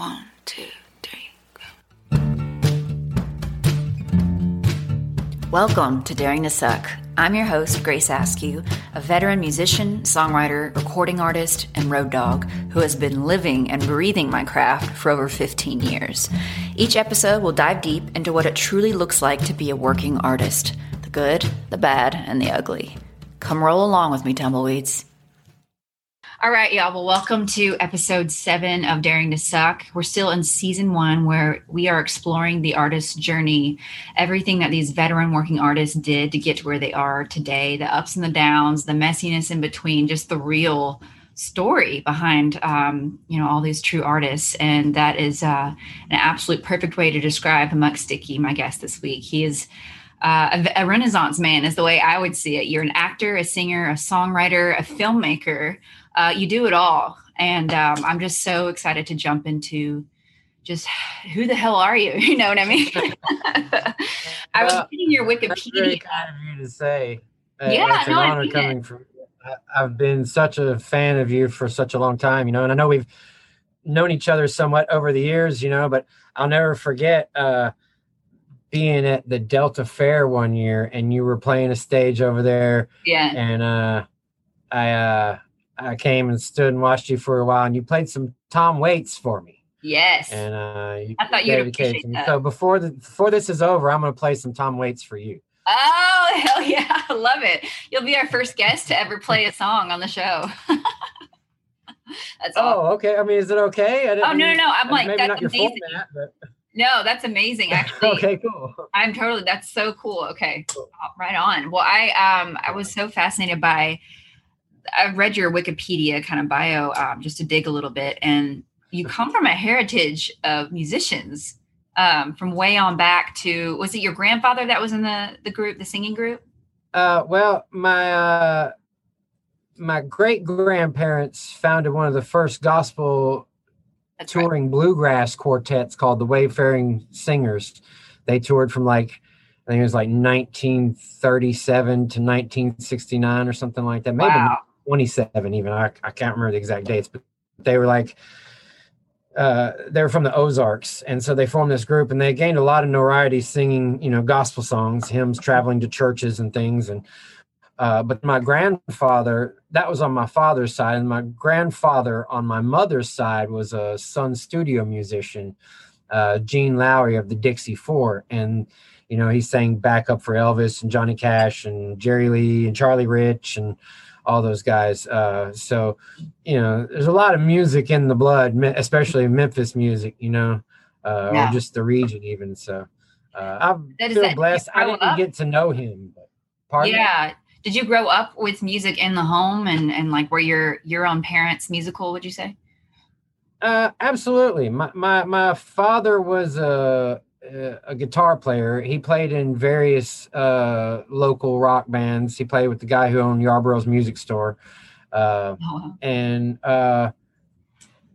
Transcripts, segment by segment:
One, two, three, go. Welcome to Daring to Suck. I'm your host, Grace Askew, a veteran musician, songwriter, recording artist, and road dog who has been living and breathing my craft for over 15 years. Each episode will dive deep into what it truly looks like to be a working artist the good, the bad, and the ugly. Come roll along with me, tumbleweeds. All right, y'all. Well, welcome to episode seven of Daring to Suck. We're still in season one where we are exploring the artist's journey, everything that these veteran working artists did to get to where they are today, the ups and the downs, the messiness in between, just the real story behind um, you know all these true artists and that is uh, an absolute perfect way to describe Muck Sticky my guest this week he is uh, a, a, renaissance man is the way i would see it you're an actor a singer a songwriter a filmmaker uh, you do it all. And um, I'm just so excited to jump into just who the hell are you? You know what I mean? I was reading your Wikipedia. That's very kind of you to say. Uh, yeah, it's an no, honor coming it. from. I've been such a fan of you for such a long time, you know, and I know we've known each other somewhat over the years, you know, but I'll never forget uh, being at the Delta Fair one year and you were playing a stage over there. Yeah. And uh, I uh, I came and stood and watched you for a while, and you played some Tom Waits for me. Yes. And uh, I thought you'd appreciate that. So before the before this is over, I'm going to play some Tom Waits for you. Oh hell yeah! I love it. You'll be our first guest to ever play a song on the show. that's oh okay. I mean, is it okay? oh no no no! I'm like maybe that's not amazing. your format, but. No, that's amazing. Actually, okay, cool. I'm totally. That's so cool. Okay, cool. right on. Well, I um I was so fascinated by I've read your Wikipedia kind of bio um, just to dig a little bit, and you come from a heritage of musicians um, from way on back to was it your grandfather that was in the the group, the singing group? Uh, well, my uh, my great grandparents founded one of the first gospel That's touring right. bluegrass quartets called the Wayfaring Singers. They toured from like I think it was like 1937 to 1969 or something like that. Maybe wow. 27 even. I, I can't remember the exact dates but they were like uh, they're from the Ozarks, and so they formed this group, and they gained a lot of notoriety singing, you know, gospel songs, hymns, traveling to churches and things. And uh, but my grandfather, that was on my father's side, and my grandfather on my mother's side was a Sun studio musician, uh, Gene Lowry of the Dixie Four, and you know he sang backup for Elvis and Johnny Cash and Jerry Lee and Charlie Rich and all those guys. Uh, so, you know, there's a lot of music in the blood, especially Memphis music, you know, uh, yeah. or just the region even. So uh, I feel blessed. I didn't up? get to know him. But yeah. Did you grow up with music in the home and, and like were your, your own parents musical, would you say? Uh, absolutely. My, my, my father was a, a guitar player. He played in various uh, local rock bands. He played with the guy who owned Yarborough's music store. Uh, oh, And uh,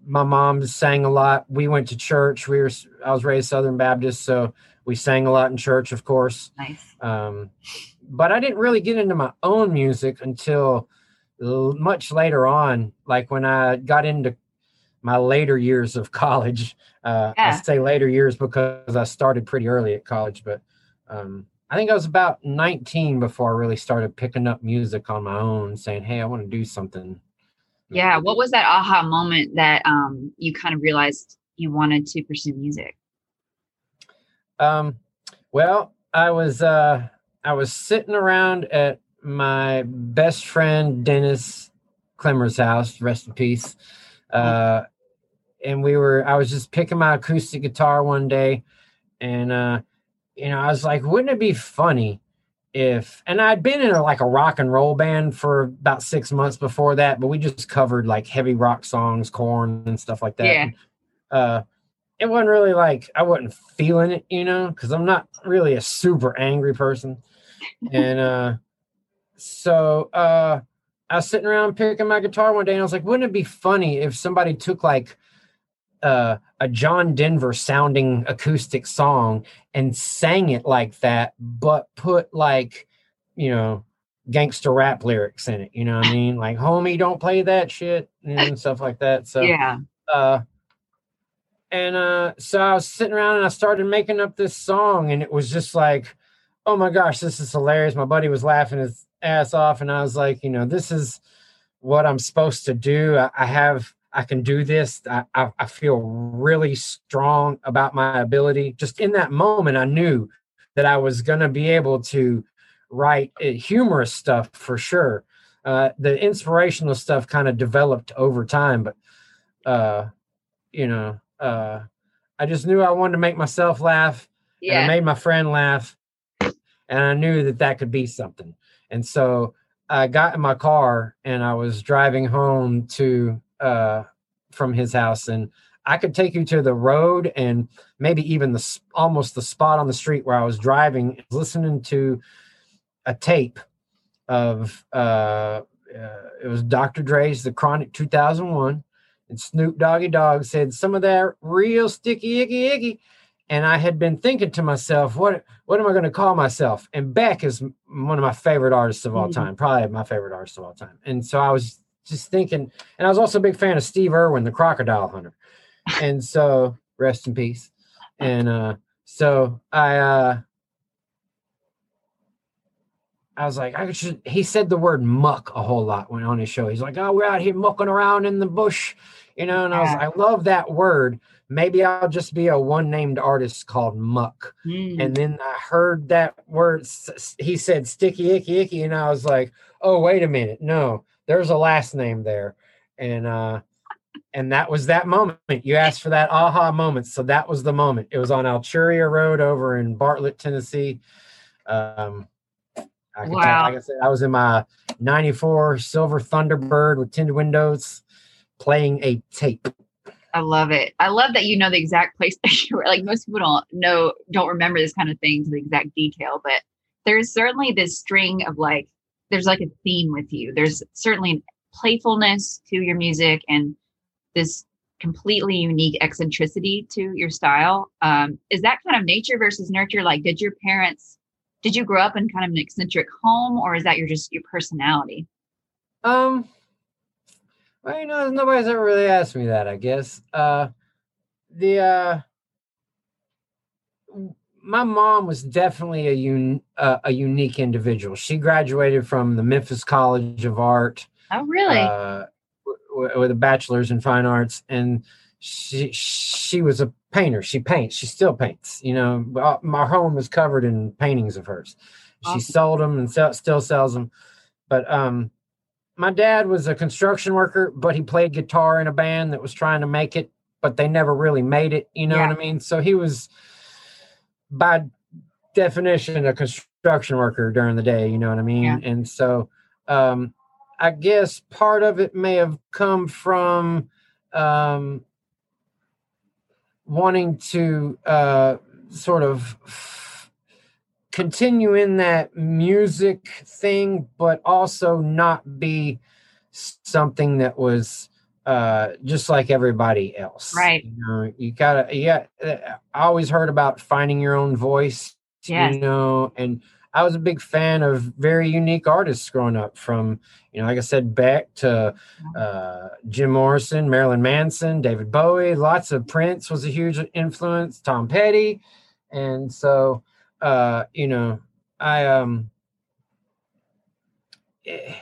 my mom sang a lot. We went to church. We were I was raised Southern Baptist, so we sang a lot in church, of course. Nice. Um, but I didn't really get into my own music until much later on, like when I got into my later years of college. Uh, yeah. I say later years because I started pretty early at college, but um, I think I was about 19 before I really started picking up music on my own, saying, "Hey, I want to do something." Yeah, what was that aha moment that um, you kind of realized you wanted to pursue music? Um, well, I was uh, I was sitting around at my best friend Dennis Clemmer's house, rest in peace. Uh, and we were I was just picking my acoustic guitar one day and uh you know I was like wouldn't it be funny if and I'd been in a, like a rock and roll band for about 6 months before that but we just covered like heavy rock songs Korn and stuff like that yeah. And, uh it wasn't really like I wasn't feeling it you know cuz I'm not really a super angry person and uh so uh I was sitting around picking my guitar one day and I was like, wouldn't it be funny if somebody took like uh, a John Denver sounding acoustic song and sang it like that, but put like, you know, gangster rap lyrics in it. You know what I mean? Like, homie, don't play that shit and stuff like that. So, yeah. Uh, and uh, so I was sitting around and I started making up this song, and it was just like, oh my gosh, this is hilarious. My buddy was laughing his ass off, and I was like, you know, this is what I'm supposed to do. I, I have, I can do this. I, I, I feel really strong about my ability. Just in that moment, I knew that I was going to be able to write uh, humorous stuff for sure. Uh, the inspirational stuff kind of developed over time, but uh, you know, uh, I just knew I wanted to make myself laugh. Yeah. And I made my friend laugh, and I knew that that could be something. And so I got in my car and I was driving home to uh, from his house, and I could take you to the road and maybe even the almost the spot on the street where I was driving, listening to a tape of uh, uh, it was Dr. Dre's The Chronic 2001 and Snoop Doggy Dogg said some of that real sticky icky icky. And I had been thinking to myself, what what am I going to call myself? And Beck is one of my favorite artists of all mm-hmm. time, probably my favorite artist of all time. And so I was just thinking, and I was also a big fan of Steve Irwin, the crocodile hunter. And so rest in peace. And uh so I uh I was like, I should. He said the word muck a whole lot when on his show. He's like, "Oh, we're out here mucking around in the bush," you know. And I was, I love that word. Maybe I'll just be a one named artist called Muck. Mm. And then I heard that word. He said sticky icky icky, and I was like, "Oh, wait a minute, no, there's a last name there," and uh, and that was that moment. You asked for that aha moment, so that was the moment. It was on Altruria Road over in Bartlett, Tennessee. Um, I wow. Tell, like I said, I was in my 94 Silver Thunderbird with tinted windows playing a tape. I love it. I love that you know the exact place that you were. Like most people don't know, don't remember this kind of thing to the exact detail, but there's certainly this string of like, there's like a theme with you. There's certainly playfulness to your music and this completely unique eccentricity to your style. Um, is that kind of nature versus nurture? Like, did your parents did you grow up in kind of an eccentric home or is that your just your personality? Um well, you know, nobody's ever really asked me that, I guess. Uh the uh my mom was definitely a un, uh, a unique individual. She graduated from the Memphis College of Art. Oh, really? Uh, w- with a bachelor's in fine arts, and she she was a painter. She paints. She still paints. You know, my home is covered in paintings of hers. Awesome. She sold them and sell, still sells them. But um, my dad was a construction worker, but he played guitar in a band that was trying to make it, but they never really made it. You know yeah. what I mean? So he was, by definition, a construction worker during the day. You know what I mean? Yeah. And so, um, I guess part of it may have come from um, wanting to uh, sort of continue in that music thing, but also not be something that was uh, just like everybody else. Right. You know, you gotta, yeah. I always heard about finding your own voice. Yes. You know, and I was a big fan of very unique artists growing up, from you know, like I said, Beck to uh, Jim Morrison, Marilyn Manson, David Bowie. Lots of Prince was a huge influence. Tom Petty, and so uh, you know, I um, it,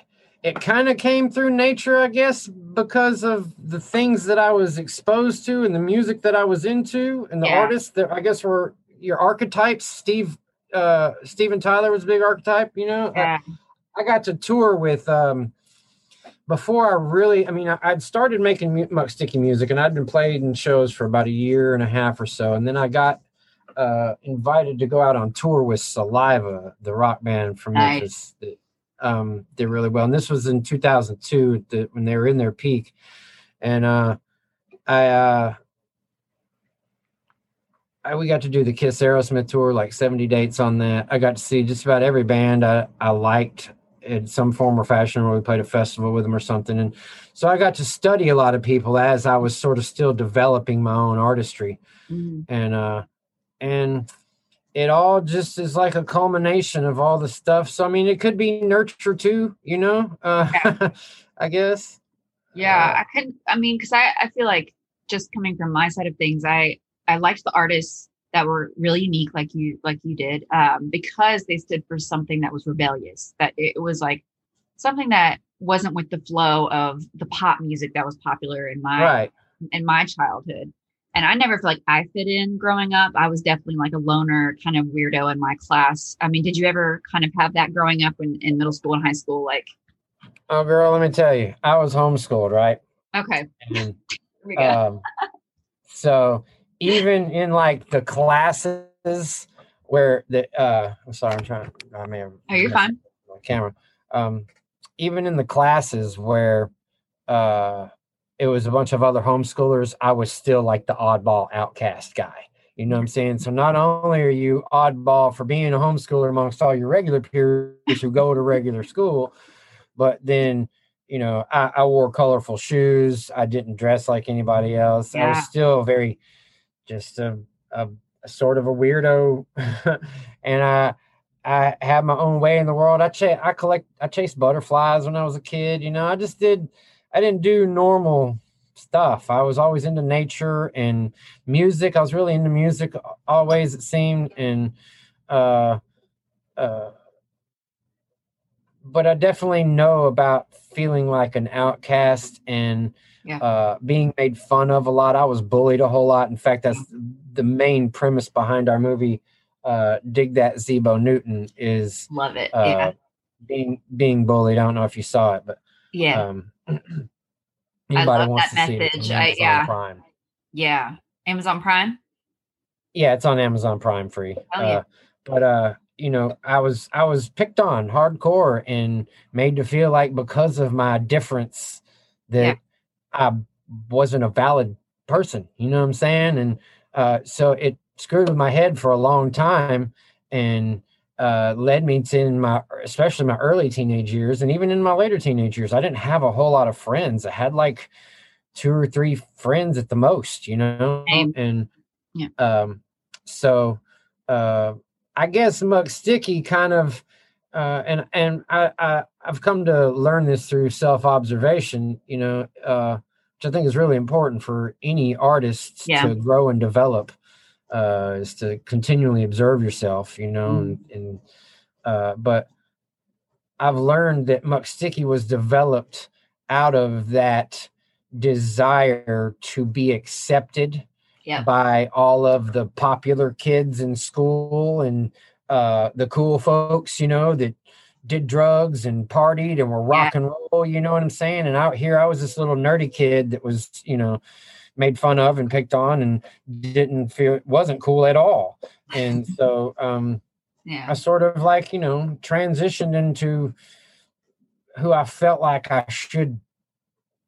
it kind of came through nature, I guess, because of the things that I was exposed to and the music that I was into, and the yeah. artists that I guess were your archetypes. Steve uh Steven Tyler was a big archetype, you know. Yeah. I, I, got to tour with um before I really I mean I, would started making mu- sticky music and I'd been played in shows for about a year and a half or so and then I got uh invited to go out on tour with Saliva, the rock band from nice. Memphis that um did really well. And this was in 2002 the, when they were in their peak. And uh I uh I, we got to do the Kiss Aerosmith tour, like 70 dates on that. I got to see just about every band I, I liked in some form or fashion, or we played a festival with them or something. And so I got to study a lot of people as I was sort of still developing my own artistry. Mm-hmm. And, uh, and it all just is like a culmination of all the stuff. So, I mean, it could be nurture too, you know, uh, yeah. I guess. Yeah. Uh, I could, I mean, cause I, I feel like just coming from my side of things, I I liked the artists that were really unique, like you like you did, um, because they stood for something that was rebellious. That it was like something that wasn't with the flow of the pop music that was popular in my right. in my childhood. And I never feel like I fit in growing up. I was definitely like a loner kind of weirdo in my class. I mean, did you ever kind of have that growing up in, in middle school and high school? Like, oh, girl, let me tell you, I was homeschooled, right? Okay. And, um, so even in like the classes where the uh, I'm sorry, I'm trying. I may have. Oh, you're fine. My camera. Um, even in the classes where uh it was a bunch of other homeschoolers, I was still like the oddball outcast guy. You know what I'm saying? So not only are you oddball for being a homeschooler amongst all your regular peers who go to regular school, but then you know I, I wore colorful shoes. I didn't dress like anybody else. Yeah. I was still very just a, a, a sort of a weirdo, and I I had my own way in the world. I ch- I collect I chased butterflies when I was a kid. You know, I just did I didn't do normal stuff. I was always into nature and music. I was really into music always, it seemed. And, uh, uh, but I definitely know about feeling like an outcast and yeah. uh, being made fun of a lot. I was bullied a whole lot. In fact, that's the main premise behind our movie. Uh, Dig that Zebo Newton is love it. Uh, yeah. Being being bullied. I don't know if you saw it, but yeah. Um, anybody wants to message. see it, I, yeah. Prime. Yeah. Amazon Prime? Yeah, it's on Amazon Prime free. Oh, yeah. Uh, but uh, you know, I was I was picked on hardcore and made to feel like because of my difference that yeah. I wasn't a valid person. You know what I'm saying? And uh, so it screwed with my head for a long time. And uh, led me to in my especially my early teenage years and even in my later teenage years i didn't have a whole lot of friends i had like two or three friends at the most you know Same. and yeah. um so uh i guess muck sticky kind of uh and and I, I i've come to learn this through self-observation you know uh which i think is really important for any artist yeah. to grow and develop uh, is to continually observe yourself, you know, mm. and, and uh, but I've learned that Muck Sticky was developed out of that desire to be accepted yeah. by all of the popular kids in school and uh, the cool folks, you know, that did drugs and partied and were rock yeah. and roll, you know what I'm saying? And out here, I was this little nerdy kid that was, you know, made fun of and picked on and didn't feel it wasn't cool at all. And so um yeah. I sort of like, you know, transitioned into who I felt like I should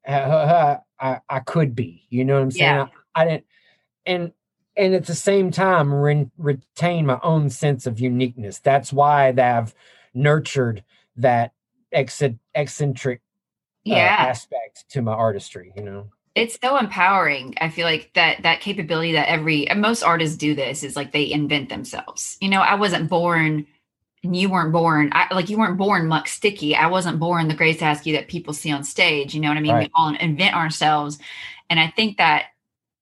uh, I, I could be, you know what I'm saying? Yeah. I, I didn't and and at the same time re- retain my own sense of uniqueness. That's why I've nurtured that eccentric uh, aspect to my artistry, you know it's so empowering i feel like that that capability that every most artists do this is like they invent themselves you know i wasn't born and you weren't born I, like you weren't born muck sticky i wasn't born the grace askew that people see on stage you know what i mean right. we all invent ourselves and i think that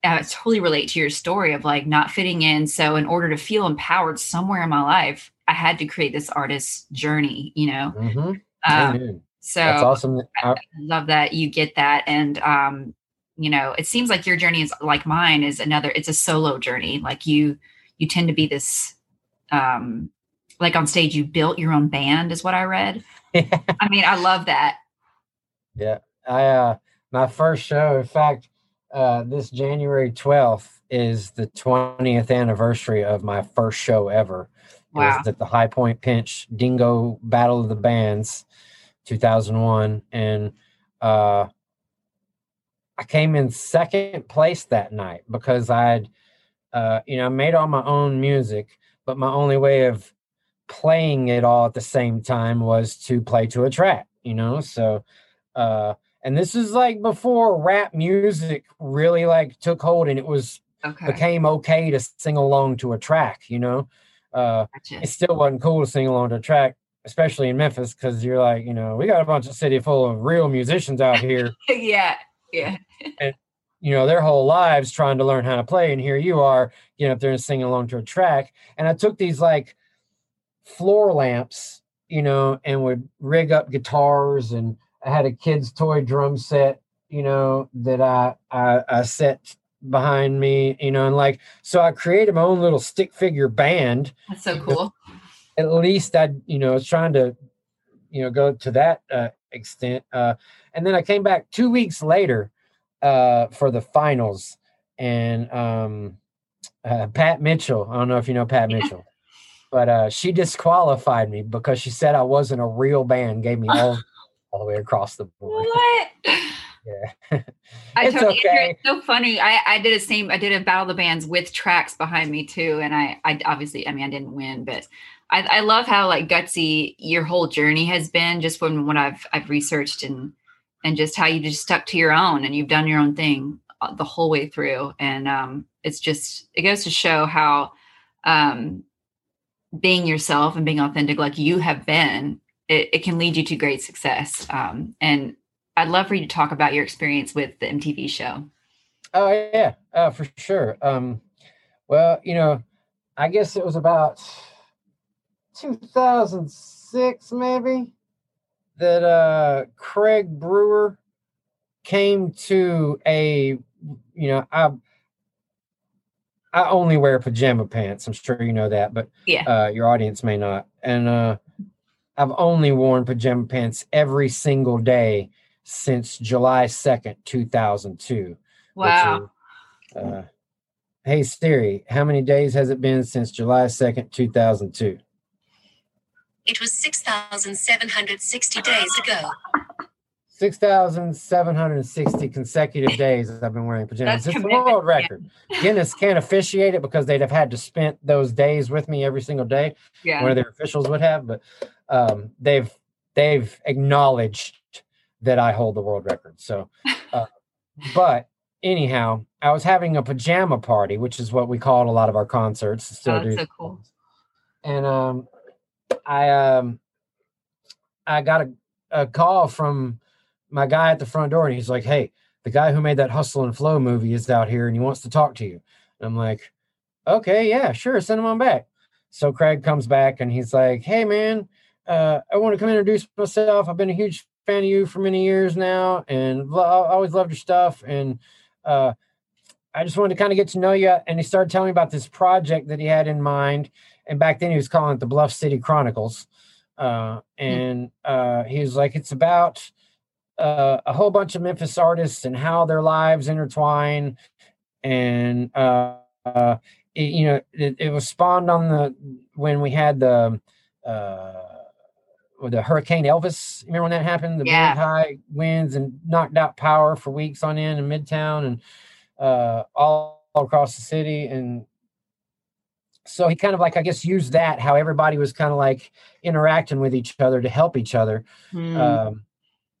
I totally relate to your story of like not fitting in. So, in order to feel empowered somewhere in my life, I had to create this artist journey, you know? Mm-hmm. Um, so, that's awesome. I, I love that you get that. And um, you know it seems like your journey is like mine is another it's a solo journey. Like you you tend to be this um like on stage you built your own band is what i read. I mean i love that. Yeah i uh my first show in fact uh this january 12th is the 20th anniversary of my first show ever. Wow. it was at the high point pinch dingo battle of the bands 2001 and uh I came in second place that night because I'd, uh, you know, I made all my own music, but my only way of playing it all at the same time was to play to a track, you know? So, uh, and this is like before rap music really like took hold and it was okay. became okay to sing along to a track, you know? Uh, gotcha. it still wasn't cool to sing along to a track, especially in Memphis, because you're like, you know, we got a bunch of city full of real musicians out here. yeah. Yeah. and you know their whole lives trying to learn how to play and here you are you getting up there and singing along to a track. And i took these like floor lamps you know and would rig up guitars and i had a kid's toy drum set you know that i i, I set behind me you know and like so i created my own little stick figure band. That's so cool. at least i you know was trying to you know go to that uh, extent uh and then i came back two weeks later uh, for the finals, and um, uh, Pat Mitchell. I don't know if you know Pat Mitchell, but uh, she disqualified me because she said I wasn't a real band. Gave me all all the way across the board. What? yeah. I it's totally okay. it's so funny. I, I did a same I did a battle of the bands with tracks behind me too. And I I obviously I mean I didn't win, but I, I love how like gutsy your whole journey has been just from what I've I've researched and and just how you just stuck to your own and you've done your own thing uh, the whole way through. And um, it's just, it goes to show how um, being yourself and being authentic, like you have been, it, it can lead you to great success. Um, and I'd love for you to talk about your experience with the MTV show. Oh, yeah, uh, for sure. Um, well, you know, I guess it was about 2006, maybe that uh, Craig Brewer came to a, you know, I I only wear pajama pants. I'm sure you know that, but yeah, uh, your audience may not. And uh, I've only worn pajama pants every single day since July 2nd, 2002. Wow. Is, uh, hey Siri, how many days has it been since July 2nd, 2002? It was 6,760 days ago. 6,760 consecutive days I've been wearing pajamas. That's it's a world record. Guinness can't officiate it because they'd have had to spend those days with me every single day. Yeah. One of their officials would have, but um, they've they've acknowledged that I hold the world record. So, uh, but anyhow, I was having a pajama party, which is what we called a lot of our concerts. Still oh, do. So cool. And um, I um I got a, a call from my guy at the front door and he's like, Hey, the guy who made that Hustle and Flow movie is out here and he wants to talk to you. And I'm like, Okay, yeah, sure, send him on back. So Craig comes back and he's like, Hey man, uh, I want to come introduce myself. I've been a huge fan of you for many years now and I always loved your stuff. And uh I just wanted to kind of get to know you. And he started telling me about this project that he had in mind and back then he was calling it the Bluff City Chronicles. Uh, hmm. and uh, he was like, it's about uh, a whole bunch of Memphis artists and how their lives intertwine. And uh, uh, it, you know, it, it, was spawned on the when we had the uh, the Hurricane Elvis. Remember when that happened? The yeah. high winds and knocked out power for weeks on end in Midtown and all across the city. And so he kind of like i guess used that how everybody was kind of like interacting with each other to help each other. Mm. um,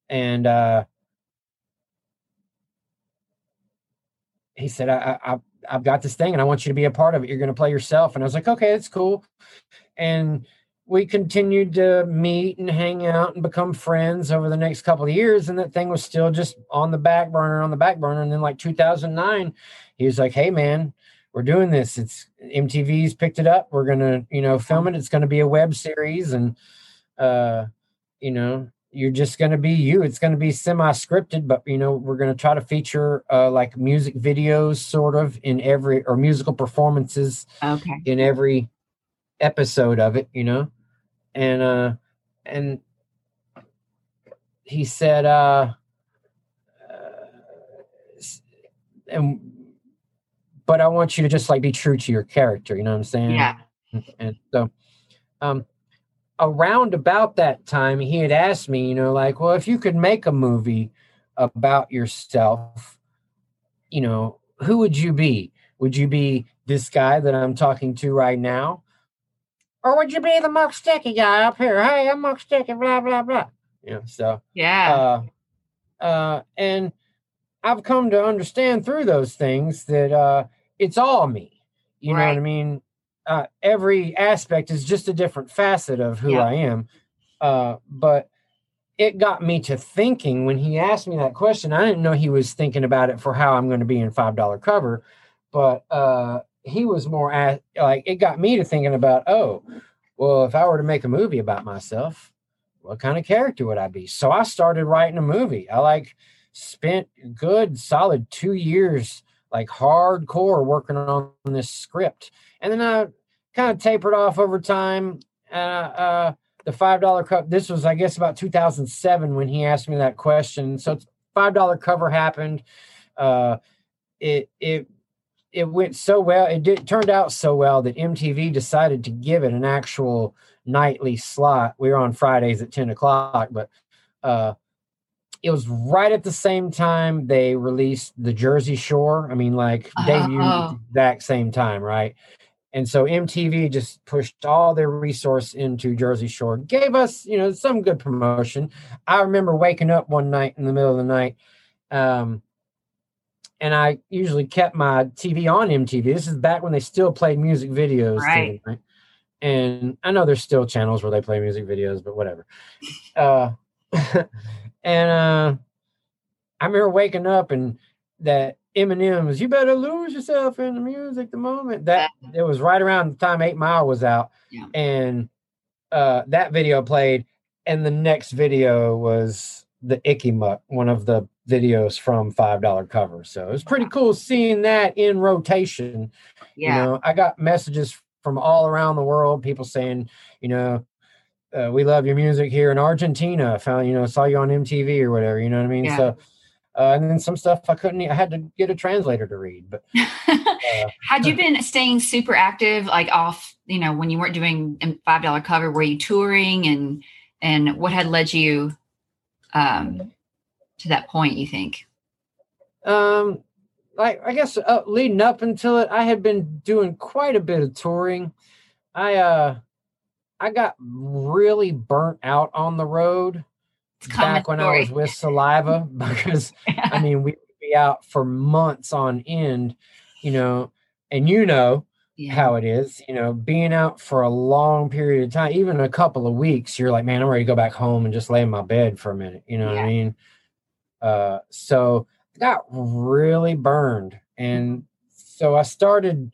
and uh, he said I, I i've got this thing and i want you to be a part of it. You're going to play yourself. And i was like okay that's cool. And we continued to meet and hang out and become friends over the next couple of years and that thing was still just on the back burner on the back burner. And then like 2009 he was like hey man we're doing this. It's MTV's picked it up. We're gonna, you know, film it. It's gonna be a web series, and uh, you know, you're just gonna be you. It's gonna be semi-scripted, but you know, we're gonna try to feature uh, like music videos, sort of, in every or musical performances, okay, in every episode of it. You know, and uh, and he said, uh, uh and but I want you to just like be true to your character. You know what I'm saying? Yeah. And so, um, around about that time, he had asked me, you know, like, well, if you could make a movie about yourself, you know, who would you be? Would you be this guy that I'm talking to right now? Or would you be the Muck Sticky guy up here? Hey, I'm Muck Sticky, blah, blah, blah. You know, so, yeah. Uh, uh, and I've come to understand through those things that uh, it's all me. You right. know what I mean? Uh, every aspect is just a different facet of who yeah. I am. Uh, but it got me to thinking when he asked me that question. I didn't know he was thinking about it for how I'm going to be in five dollar cover, but uh, he was more at like it got me to thinking about oh, well, if I were to make a movie about myself, what kind of character would I be? So I started writing a movie. I like spent good solid two years like hardcore working on this script, and then I kind of tapered off over time. Uh, uh, the five dollar cup. This was, I guess, about 2007 when he asked me that question. So five dollar cover happened. Uh, it it it went so well. It did turned out so well that MTV decided to give it an actual nightly slot. We were on Fridays at 10 o'clock, but uh, it was right at the same time they released the Jersey Shore. I mean, like Oh. debuted exact same time, right? And so MTV just pushed all their resource into Jersey Shore, gave us, you know, some good promotion. I remember waking up one night in the middle of the night, um, and I usually kept my TV on MTV. This is back when they still played music videos, Right. right? And I know there's still channels where they play music videos, but whatever. Uh, and uh, I remember waking up and that Eminem's "You Better Lose Yourself in the Music" the moment that it was right around the time Eight Mile was out, Yeah. and uh, that video played, and the next video was the Icky Muck, one of the videos from Five Dollar Cover. So it was pretty cool seeing that in rotation. Yeah. You know, I got messages from all around the world, people saying, you know, uh, we love your music here in Argentina. I found, you know, saw you on MTV or whatever. You know what I mean? Yeah. So, uh, and then some stuff I couldn't. I had to get a translator to read. But uh, Had you been staying super active, like off, you know, when you weren't doing a five dollar cover? Were you touring, and and what had led you um, to that point? You think? um, like I guess uh, leading up until it, I had been doing quite a bit of touring. I uh, I got really burnt out on the road It's a common back when I was with Saliva because I mean, we would be out for months on end, you know, and you know yeah. how it is, you know, being out for a long period of time, even a couple of weeks, you're like, man, I'm ready to go back home and just lay in my bed for a minute. You know what I mean? Uh, so I got really burned. And so I started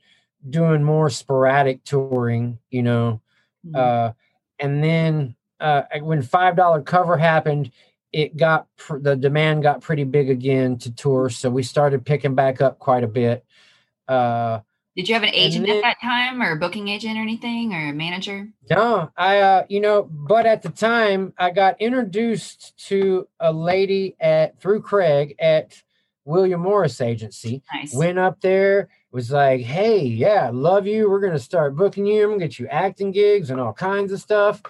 doing more sporadic touring, you know, Mhm. uh, and then uh, when five dollar cover happened, it got pr- the demand got pretty big again to tour, so we started picking back up quite a bit. Uh, Did you have an agent then- at that time, or a booking agent, or anything, or a manager? no, I uh, you know, but at the time I got introduced to a lady at through Craig at William Morris Agency. Nice. Went up there, was like, hey, yeah, love you. We're gonna start booking you. I'm gonna get you acting gigs and all kinds of stuff.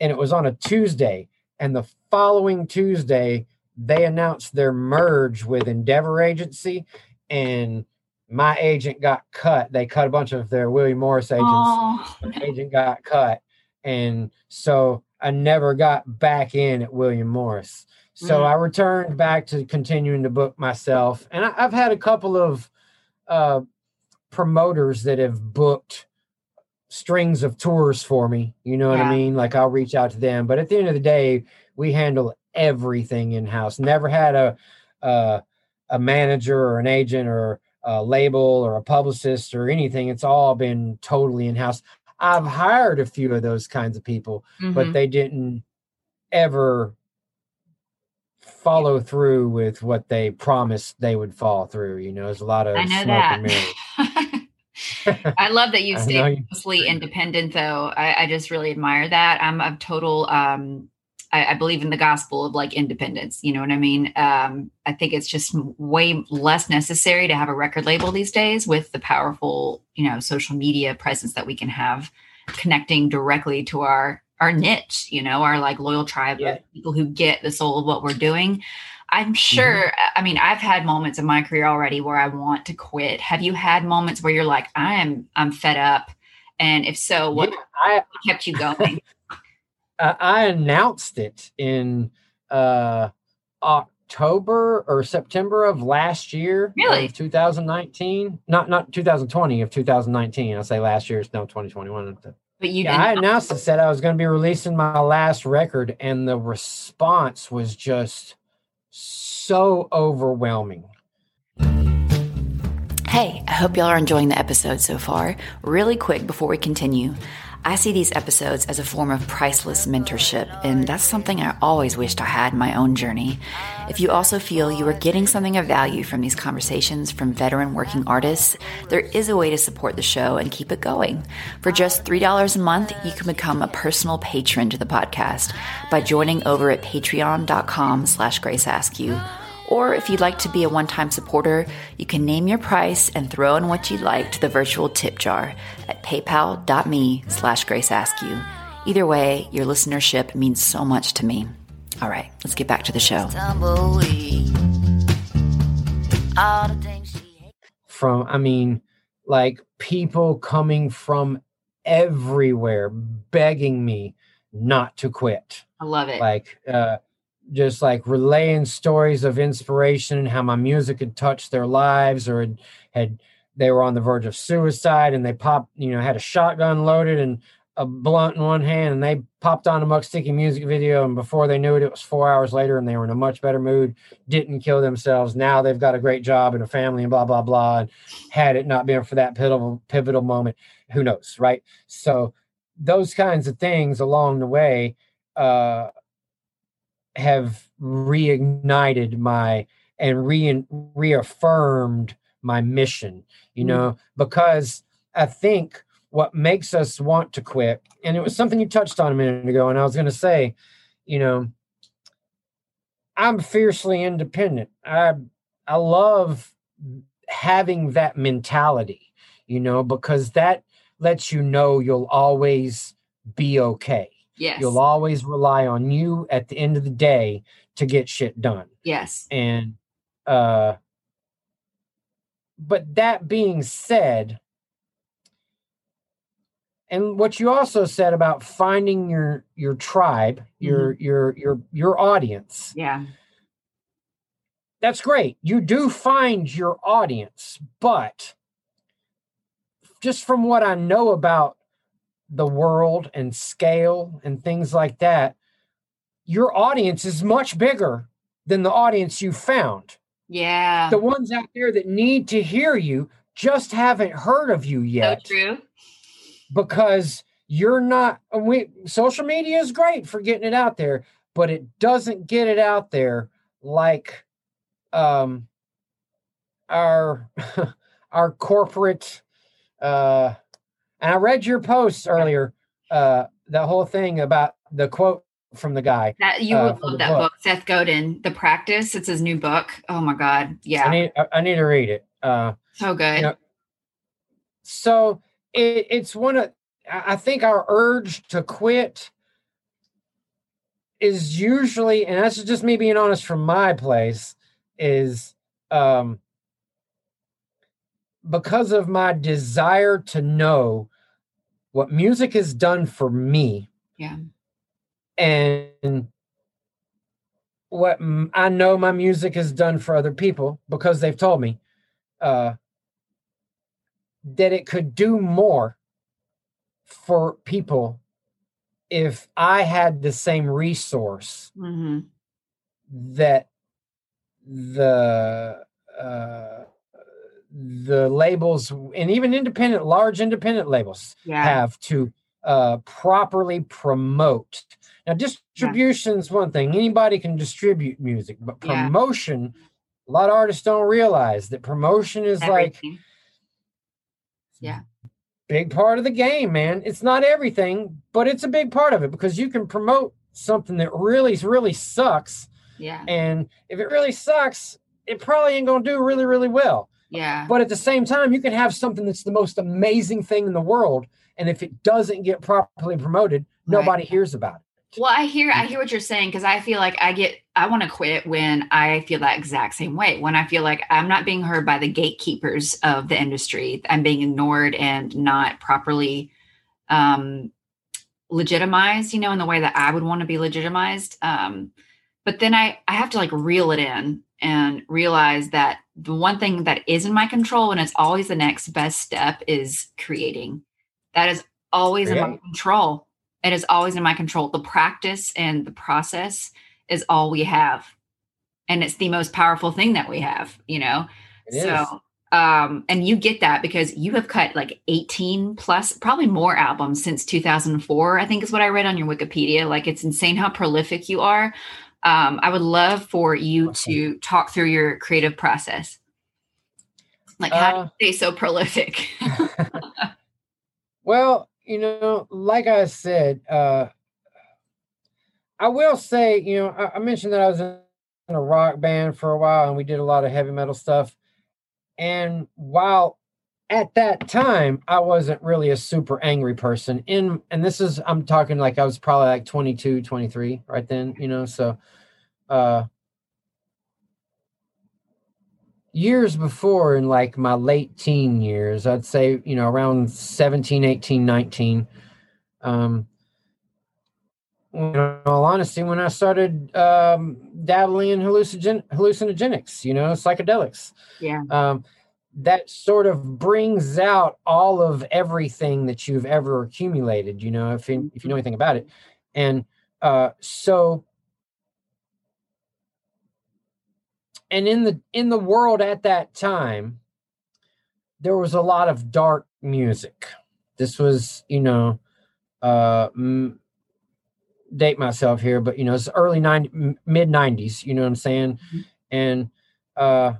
And it was on a Tuesday. And the following Tuesday, they announced their merge with Endeavor Agency, and my agent got cut. They cut a bunch of their William Morris agents. Oh, My agent got cut. And so I never got back in at William Morris. So Mm. I returned back to continuing to book myself. And I, I've had a couple of uh, promoters that have booked strings of tours for me. You know what Yeah. I mean? Like I'll reach out to them. But at the end of the day, we handle everything in house. Never had a, a a manager or an agent or a label or a publicist or anything. It's all been totally in house. I've hired a few of those kinds of people, but mhm. they didn't ever follow through with what they promised they would fall through. You know, there's a lot of smoke that. and mirrors. I love that you've I stayed mostly independent, though. I, I just really admire that. I'm a total. Um, I, I believe in the gospel of like independence. You know what I mean? Um, I think it's just way less necessary to have a record label these days with the powerful, you know, social media presence that we can have, connecting directly to our our niche. You know, our like loyal tribe Yeah. of people who get the soul of what we're doing. I'm Mm-hmm. sure. I mean, I've had moments in my career already where I want to quit. Have you had moments where you're like, I am, I'm fed up? And if so, what Yeah, I, kept you going? I I announced it in uh October or September of last year. Really? Of 2019. Not not 2020 of 2019. I say last year, it's now 2021. But you Yeah, I announced it, said I was going to be releasing my last record, and the response was just so overwhelming. Hey, I hope y'all are enjoying the episode so far. Really quick before we continue, I see these episodes as a form of priceless mentorship, and that's something I always wished I had in my own journey. If you also feel you are getting something of value from these conversations from veteran working artists, there is a way to support the show and keep it going. For just $3 a month, you can become a personal patron to the podcast by joining over at patreon.com slash graceaskew. Or if you'd like to be a one time supporter, you can name your price and throw in what you'd like to the virtual tip jar at paypal.me slash graceaskew. Either way, your listenership means so much to me. All right, let's get back to the show. From, I mean, like people coming from everywhere begging me not to quit. I love it. Like, uh, just like relaying stories of inspiration and how my music had touched their lives or had, had they were on the verge of suicide and they popped, you know, had a shotgun loaded and a blunt in one hand and they popped on a Muck Sticky music video and before they knew it, it was four hours later and they were in a much better mood, didn't kill themselves. Now they've got a great job and a family and blah, blah, blah. And had it not been for that pivotal, pivotal moment, who knows, right? So those kinds of things along the way, uh, have reignited my and re- reaffirmed my mission you know? Mm. because i think what makes us want to quit and it was something you touched on a minute ago and i was going to say you know i'm fiercely independent. I i love having that mentality you know because that lets you know you'll always be okay Yes. You'll always rely on you at the end of the day to get shit done. Yes. And uh but that being said, and what you also said about finding your your tribe, mm-hmm. your your your your audience. Yeah. That's great. You do find your audience, but just from what I know about the world and scale and things like that, your audience is much bigger than the audience you found. Yeah. The ones out there that need to hear you just haven't heard of you yet. So true. Because you're not we social media is great for getting it out there, but it doesn't get it out there like um our our corporate uh and I read your posts earlier, uh, the whole thing about the quote from the guy. That you uh, would love that book. book. Seth Godin, The Practice. It's his new book. Oh my God. Yeah. I need I need to read it. Uh so good. You know, so it, it's one of I think our urge to quit is usually, and that's just me being honest from my place, is um because of my desire to know what music has done for me. Yeah. And what I know my music has done for other people because they've told me uh, that it could do more for people if I had the same resource mm-hmm. that the uh, the labels and even independent large independent labels yeah. have to uh, properly promote now distribution is yeah. one thing anybody can distribute music but promotion yeah. a lot of artists don't realize that promotion is everything. like yeah big part of the game man it's not everything but it's a big part of it because you can promote something that really really sucks yeah and if it really sucks it probably ain't gonna do really really well yeah. But at the same time, you can have something that's the most amazing thing in the world. And if it doesn't get properly promoted, nobody right. hears about it. Well, I hear I hear what you're saying because I feel like I get I want to quit when I feel that exact same way. When I feel like I'm not being heard by the gatekeepers of the industry. I'm being ignored and not properly um legitimized, you know, in the way that I would want to be legitimized. Um, but then I I have to like reel it in and realize that the one thing that is in my control and it's always the next best step is creating. That is always in my control. It is always in my control. The practice and the process is all we have. And it's the most powerful thing that we have, you know? It is. so um and you get that because you have cut like 18 plus probably more albums since 2004 i think is what i read on your wikipedia like it's insane how prolific you are um i would love for you to talk through your creative process. Like how do Uh, you stay so prolific? Well, you know, like I said, uh, I will say, you know, I, I mentioned that I was in a rock band for a while and we did a lot of heavy metal stuff. And while at that time I wasn't really a super angry person in and this is I'm talking like I was probably like 22, 23 right then, you know, so uh years before in like my late teen years i'd say you know around 17 18 19 um in all honesty when i started um dabbling in hallucinogen hallucinogenics you know psychedelics. Yeah. Um that sort of brings out all of everything that you've ever accumulated you know if you, if you know anything about it. And uh so and in the in the world at that time there was a lot of dark music. This was you know uh m- date myself here but you know it's early 90 m- mid 90s you know what i'm saying? Mhm. and uh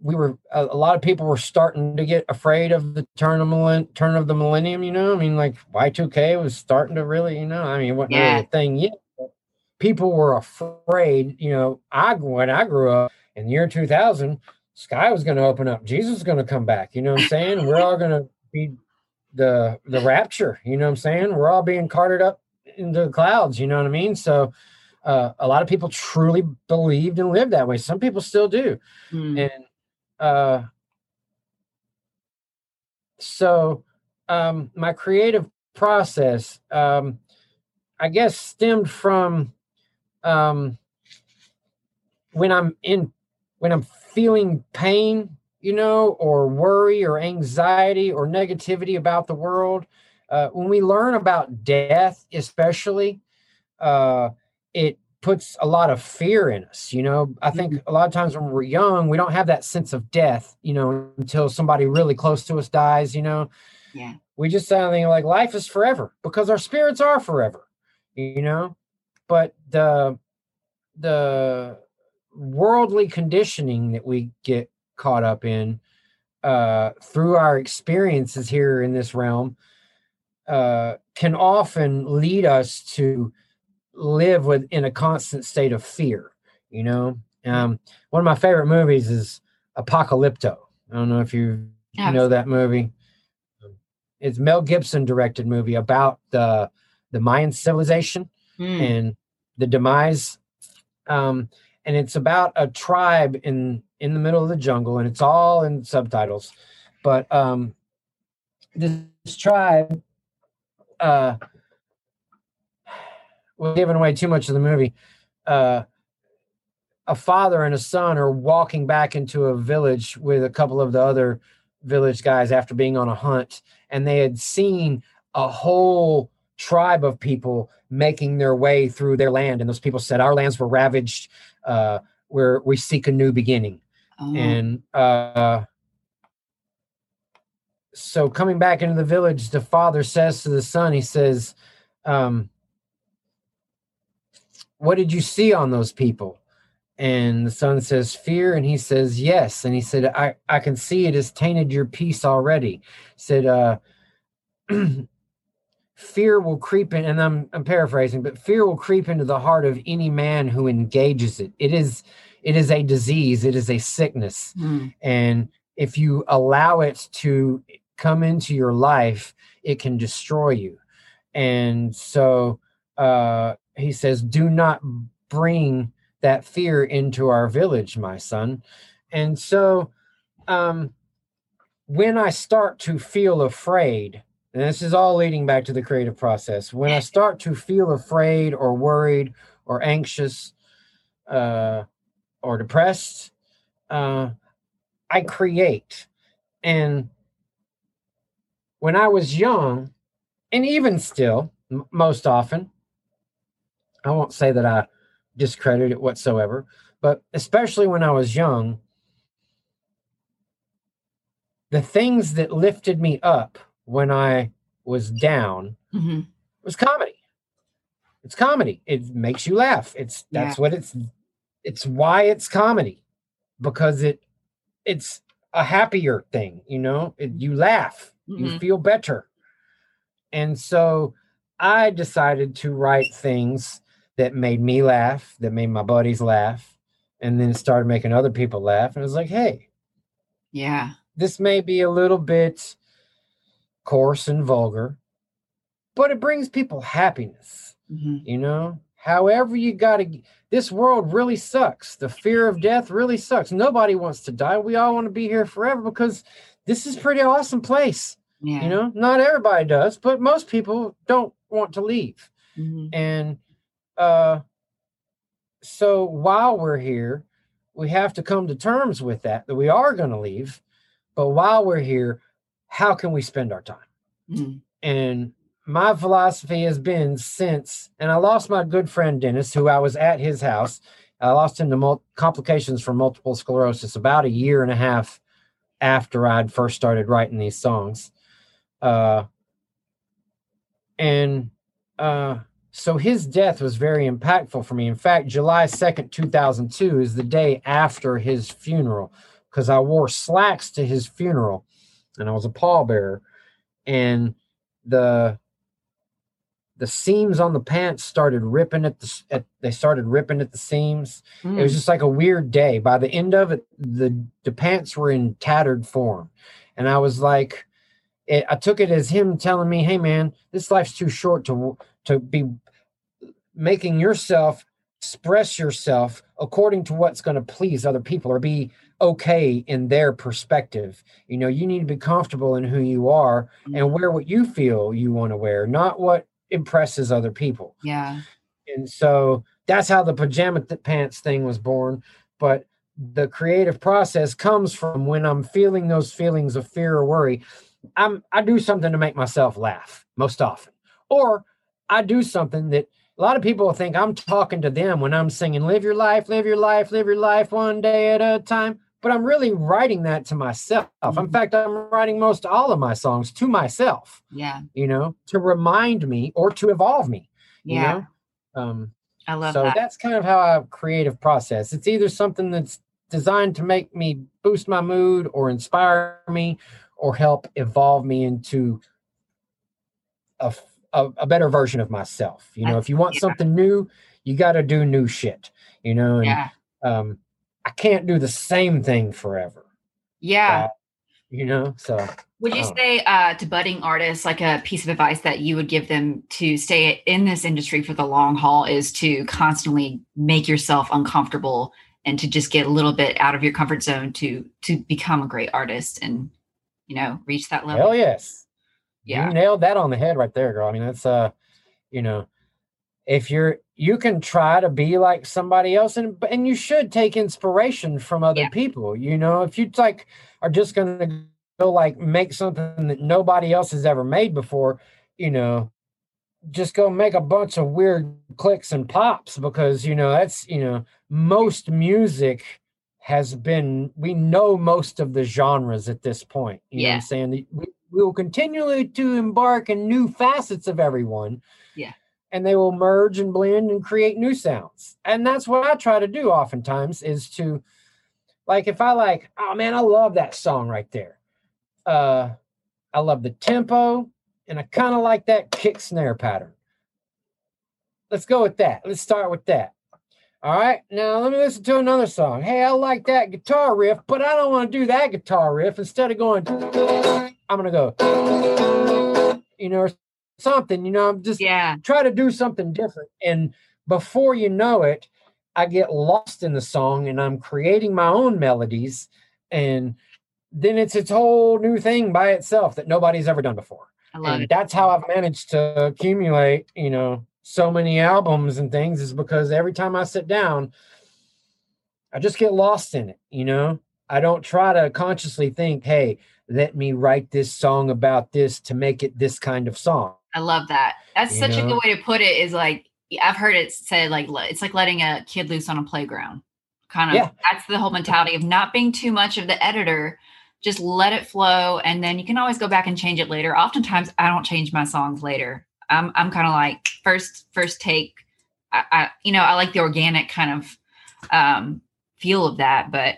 we were a, a lot of people were starting to get afraid of the turn of millen, turn of the millennium you know? I mean like y2k was starting to really you know i mean it wasn't Yeah. really a thing yet people were afraid you know i when i grew up in the year 2000 sky was going to open up jesus was going to come back you know what i'm saying? We're all going to be the the rapture you know what i'm saying? We're all being carted up into the clouds you know what i mean? So uh, a lot of people truly believed and lived that way. Some people still do. Mm. and uh so um my creative process um i guess stemmed from um when i'm in when i'm feeling pain you know or worry or anxiety or negativity about the world uh when we learn about death especially uh it puts a lot of fear in us you know? I think a lot of times when we're young we don't have that sense of death you know until somebody really close to us dies you know? Yeah. we just sound like life is forever because our spirits are forever you know? But the the worldly conditioning that we get caught up in uh through our experiences here in this realm uh can often lead us to live with in a constant state of fear you know? Um one of my favorite movies is apocalypto. I don't know if you, know that movie. It's mel gibson directed movie about the the mayan civilization Mm. and the demise. Um and it's about a tribe in in the middle of the jungle and it's all in subtitles. But um this tribe uh we're giving away too much of the movie. Uh a father and a son are walking back into a village with a couple of the other village guys after being on a hunt and they had seen a whole tribe of people making their way through their land and those people said our lands were ravaged. Uh where we seek a new beginning. Oh. and uh so coming back into the village the father says to the son he says um what did you see on those people? And the son says fear. And he says yes. And he said i i can see it has tainted your peace already. Said uh fear will creep in and I'm, I'm paraphrasing but fear will creep into the heart of any man who engages it. It is it is a disease. It is a sickness. Mm. and if you allow it to come into your life it can destroy you. And so uh he says do not bring that fear into our village my son and so um when i start to feel afraid and this is all leading back to the creative process when i start to feel afraid or worried or anxious uh or depressed uh I create. And when I was young, and even still, m- most often, I won't say that I discredit it whatsoever, but especially when I was young, the things that lifted me up when I was down hmm was comedy. It's comedy. It makes you laugh. It's that's what it's it's why it's comedy because it it's a happier thing, you know? It, you laugh, you Mhm. feel better. And so I decided to write things that made me laugh, that made my buddies laugh, and then started making other people laugh and it was like, "Hey, Yeah. this may be a little bit coarse and vulgar, but it brings people happiness." hmm you know however you got to this world really sucks the fear of death really sucks nobody wants to die we all want to be here forever because this is a pretty awesome place Yeah. you know not everybody does but most people don't want to leave Mhm. and uh so while we're here we have to come to terms with that that we are going to leave. But while we're here how can we spend our time? Mhm. and my philosophy has been since and i lost my good friend dennis who i was at his house. I lost him to mul- complications from multiple sclerosis about a year and a half after i'd first started writing these songs. Uh and uh so his death was very impactful for me. In fact july 2nd 2002 is the day after his funeral because i wore slacks to his funeral and i was a pallbearer. And the the seams on the pants started ripping at the at, they started ripping at the seams. It was Mm. just like a weird day. By the end of it the the pants were in tattered form. And i was like it, i took it as him telling me hey man this life's too short to to be making yourself express yourself according to what's going to please other people or be okay in their perspective. You know you need to be comfortable in who you are and mm-hmm. wear what you feel you want to wear not what impresses other people. Yeah. and so that's how the pajama th- pants thing was born. But the creative process comes from when i'm feeling those feelings of fear or worry i'm i do something to make myself laugh most often. Or i do something that a lot of people think i'm talking to them when i'm singing live your life live your life live your life one day at a time but i'm really writing that to myself in Mhm. fact i'm writing most all of my songs to myself Yeah. you know to remind me or to evolve me you Yeah. know um I love so that. that's kind of how I creative process. It's either something that's designed to make me boost my mood or inspire me or help evolve me into a, a, a better version of myself. You know, if you want yeah. something new, you got to do new shit, you know, and yeah. um, I can't do the same thing forever, Yeah. you know, so Would you Oh. say uh, to budding artists, like a piece of advice that you would give them to stay in this industry for the long haul is to constantly make yourself uncomfortable and to just get a little bit out of your comfort zone to to become a great artist and you know reach that level. hell yes. Yeah. You nailed that on the head right there, girl. I mean, that's uh, you know, if you're you can try to be like somebody else and and you should take inspiration from other Yeah. people. You know, if you like are just gonna go like make something that nobody else has ever made before, you know, just go make a bunch of weird clicks and pops because you know that's you know most music has been we know most of the genres at this point you know what Yeah. i'm saying we, we will continually to embark in new facets of everyone. Yeah. and they will merge and blend and create new sounds. And that's what i try to do oftentimes is to like if i like oh man i love that song right there. Uh i love the tempo and i kind of like that kick snare pattern. Let's go with that. Let's start with that all right, now let me listen to another song. Hey, I like that guitar riff, but I don't want to do that guitar riff. Instead of going, I'm gonna go, you know, or something. You know, I'm just Yeah. try to do something different. And before you know it, I get lost in the song and I'm creating my own melodies. And then it's its whole new thing by itself that nobody's ever done before I love and it. that's how I've managed to accumulate, you know, so many albums and things is because every time I sit down, I just get lost in it, you know. I don't try to consciously think, hey, let me write this song about this to make it this kind of song. I love that. That's You such a good way to put it. Is like I've heard it said like it's like letting a kid loose on a playground. Kind of. Yeah. That's the whole mentality of not being too much of the editor. Just let it flow, and then you can always go back and change it later. Oftentimes, I don't change my songs later. I'm I'm kind of like first first take. I, I you know I like the organic kind of um, feel of that, but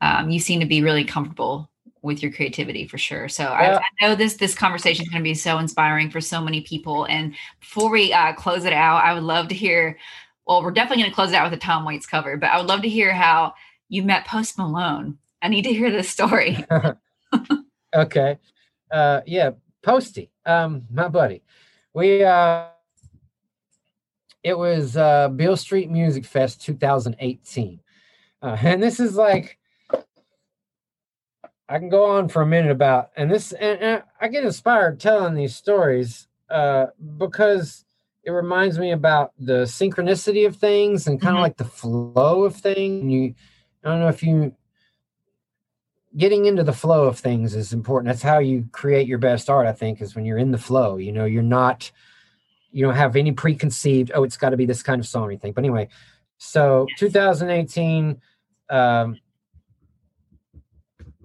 um, you seem to be really comfortable with your creativity for sure. So I, Yeah. I know this this conversation is going to be so inspiring for so many people. And before we uh, close it out, I would love to hear. Well, we're definitely going to close it out with a Tom Waits cover, but I would love to hear how you met Post Malone. I need to hear this story. okay. Uh yeah, Posty, um, my buddy. We uh it was uh Beale Street Music Fest 2018. Uh, and this is like I can go on for a minute about and this and, and I get inspired telling these stories uh because it reminds me about the synchronicity of things and kind of Mhm. like the flow of things. You I don't know if you getting into the flow of things is important. That's how you create your best art, I think, is when you're in the flow. You know, you're not, you don't have any preconceived, oh, it's got to be this kind of song or anything. But anyway, so 2018, um,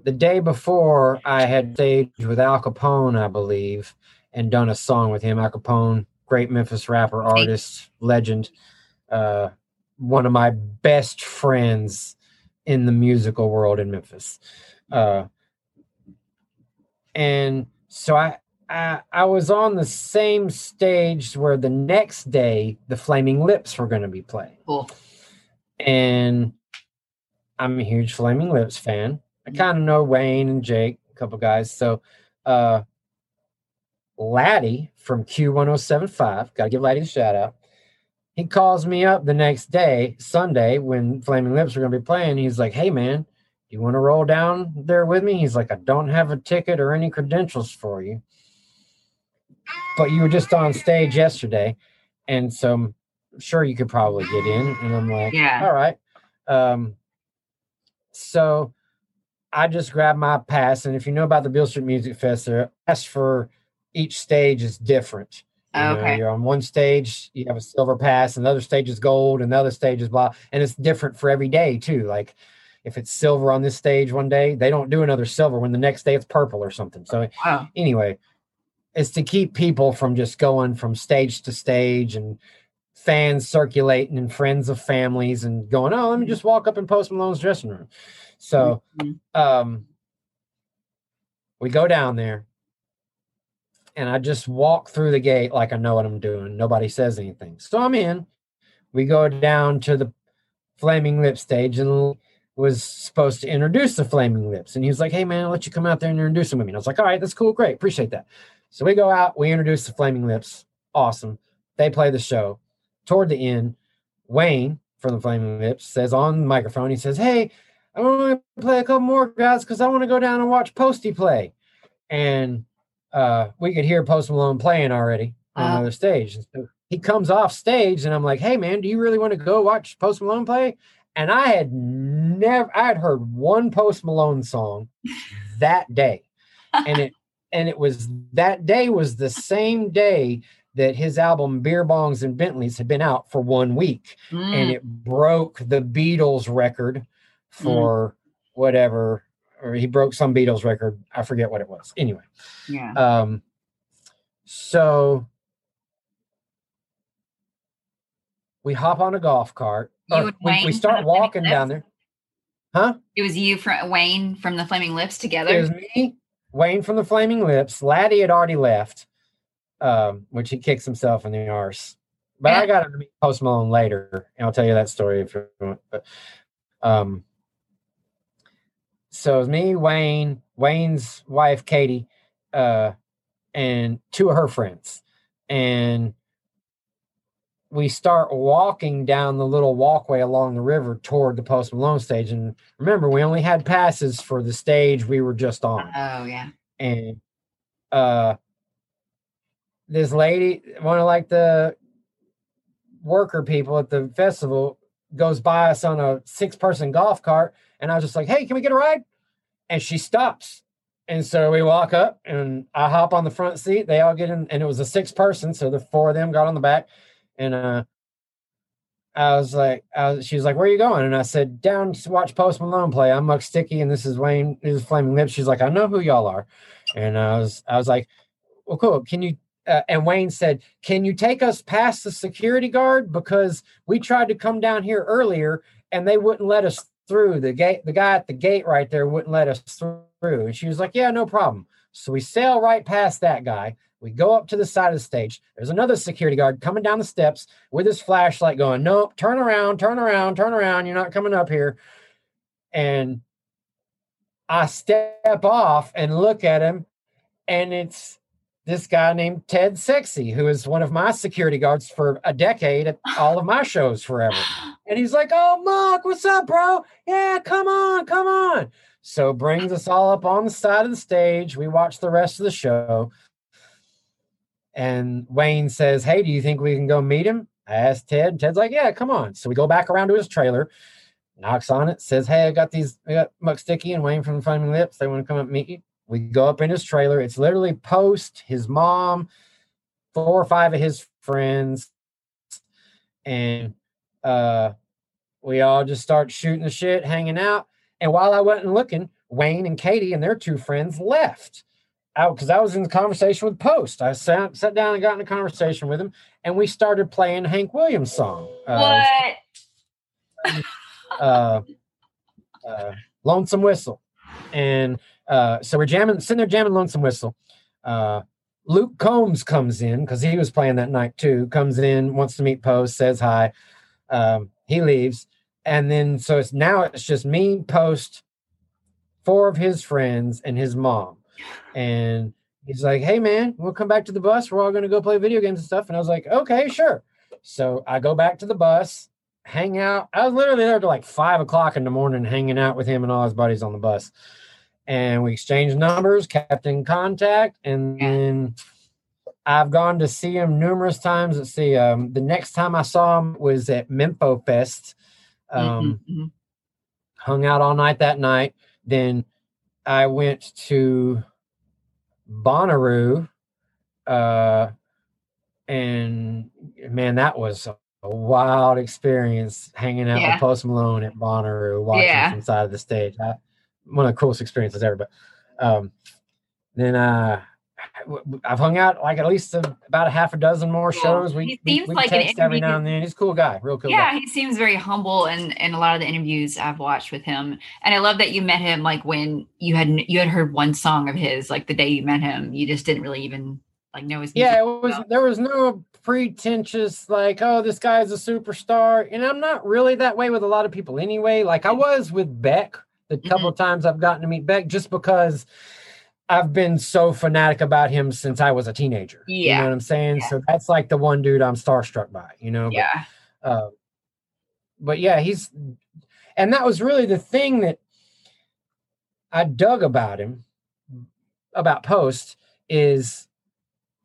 the day before I had staged with Al Kapone, I believe, and done a song with him. Al Kapone, great Memphis rapper, artist, legend, uh, one of my best friends in the musical world in Memphis. Uh, and so I, I I was on the same stage where the next day the Flaming Lips were going to be playing, Cool. and I'm a huge Flaming Lips fan. I kind of know Wayne and Jake, a couple guys. So, uh, Laddie from Q1075, got to give Laddie a shout out. He calls me up the next day, Sunday, when Flaming Lips were going to be playing. He's like, Hey, man, you want to roll down there with me? He's like, I don't have a ticket or any credentials for you, but you were just on stage yesterday. And so I'm sure you could probably get in. And I'm like, Yeah. All right. Um, so I just grabbed my pass. And if you know about the Beale Street Music Fest, the pass for each stage is different. You know, Okay. you're on one stage, you have a silver pass, another stage is gold, another stage is blah, and it's different for every day too. Like if it's silver on this stage one day, they don't do another silver when the next day it's purple or something. So Wow. anyway, it's to keep people from just going from stage to stage and fans circulating and friends of families and going, oh, let me just walk up in Post Malone's dressing room. So Mhm. um, we go down there and I just walk through the gate like I know what I'm doing. Nobody says anything. So I'm in. We go down to the Flaming Lip stage and was supposed to introduce the Flaming Lips. And he was like, hey, man, I'll let you come out there and introduce them with me. And I was like, all right, that's cool. Great. Appreciate that. So we go out, we introduce the Flaming Lips. Awesome. They play the show. Toward the end, Wayne from the Flaming Lips says on the microphone, he says, hey, I want to play a couple more guys because I want to go down and watch Posty play. And uh, we could hear Post Malone playing already on Uh-huh. another stage. And so he comes off stage, and I'm like, "Hey, man, do you really want to go watch Post Malone play?" And I had never, I had heard one Post Malone song that day, and it and it was that day was the same day that his album Beer Bongs and Bentleys had been out for one week Mm, and it broke the Beatles record for whatever, or he broke some Beatles record. I forget what it was. Anyway, yeah. um, so we hop on a golf cart. You we, we start walking down there. Huh? It was you from Wayne from the Flaming Lips together. It was me, Wayne from the Flaming Lips. Laddie had already left, um, which he kicks himself in the arse. But I got him to meet Post Malone later, and I'll tell you that story if you want. But, um, so it was me, Wayne, Wayne's wife, Katie, uh, and two of her friends. And we start walking down the little walkway along the river toward the Post Malone stage. And remember, we only had passes for the stage we were just on oh yeah. and uh this lady one of like the worker people at the festival goes by us on a six person golf cart and i was just like hey can we get a ride and she stops and so we walk up and I hop on the front seat. They all get in, and it was a six person, so the four of them got on the back. And uh I was like, I was, she was like, "Where are you going?" And I said, "Down to watch Post Malone play. I'm Muck Sticky, and this is Wayne. This is Flaming Lips." She's like, "I know who y'all are," and I was, I was like, "Well, cool. Can you?" Uh, and Wayne said, "Can you take us past the security guard because we tried to come down here earlier and they wouldn't let us through. The gate, the guy at the gate right there wouldn't let us through." And she was like, "Yeah, no problem." So we sail right past that guy. We go up to the side of the stage. There's another security guard coming down the steps with his flashlight going, Nope, turn around, turn around, turn around. You're not coming up here. And I step off and look at him, and it's this guy named Ted Sexy, who is one of my security guards for a decade at all of my shows forever. And he's like, Oh, Muck, what's up, bro? Yeah, come on, come on. So brings us all up on the side of the stage. We watch the rest of the show. And Wayne says, Hey, do you think we can go meet him? I asked Ted. Ted's like, Yeah, come on. So we go back around to his trailer, knocks on it, says, Hey, I got these, I got Muck Sticky and Wayne from the Flaming Lips. They want to come up and meet you. We go up in his trailer. It's literally Post, his mom, four or five of his friends. And uh, we all just start shooting the shit, hanging out. And while I wasn't looking, Wayne and Katie and their two friends left out because I was in the conversation with Post. I sat sat down and got in a conversation with him, and we started playing Hank Williams song. Uh, what? uh, uh, Lonesome Whistle, and uh, so we're jamming, sitting there jamming Lonesome Whistle. Uh, Luke Combs comes in because he was playing that night too. Comes in, wants to meet Post, says hi. Um, he leaves, and then so it's now it's just me, Post, four of his friends, and his mom and he's like, "Hey, man, we'll come back to the bus. We're all going to go play video games and stuff." And I was like, "Okay, sure." So I go back to the bus, hang out. I was literally there till like five o'clock in the morning, hanging out with him and all his buddies on the bus. And we exchanged numbers, kept in contact, and then I've gone to see him numerous times. Let's see, um, the next time I saw him was at Mempho Fest. Um, mm-hmm. Hung out all night that night. Then I went to Bonnaroo, uh, and man, that was a wild experience hanging out yeah. with Post Malone at Bonnaroo, watching yeah. from side of the stage. I, one of the coolest experiences ever. But um, then uh, I've hung out like at least a, about a half a dozen more shows. We, he seems we, we like text every now and then. He's a cool guy, real cool. Yeah, guy. he seems very humble, and in, in a lot of the interviews I've watched with him. And I love that you met him like when you had you had heard one song of his, like the day you met him. You just didn't really even like know his. Yeah, it was. There was no pretentious like, oh, this guy's a superstar, and I'm not really that way with a lot of people anyway. Like I was with Beck the couple mm-hmm. times I've gotten to meet Beck, just because I've been so fanatic about him since I was a teenager. Yeah. You know what I'm saying? Yeah. So that's like the one dude I'm starstruck by, you know? Yeah. But, uh, but yeah, he's, and that was really the thing that I dug about him, about Post, is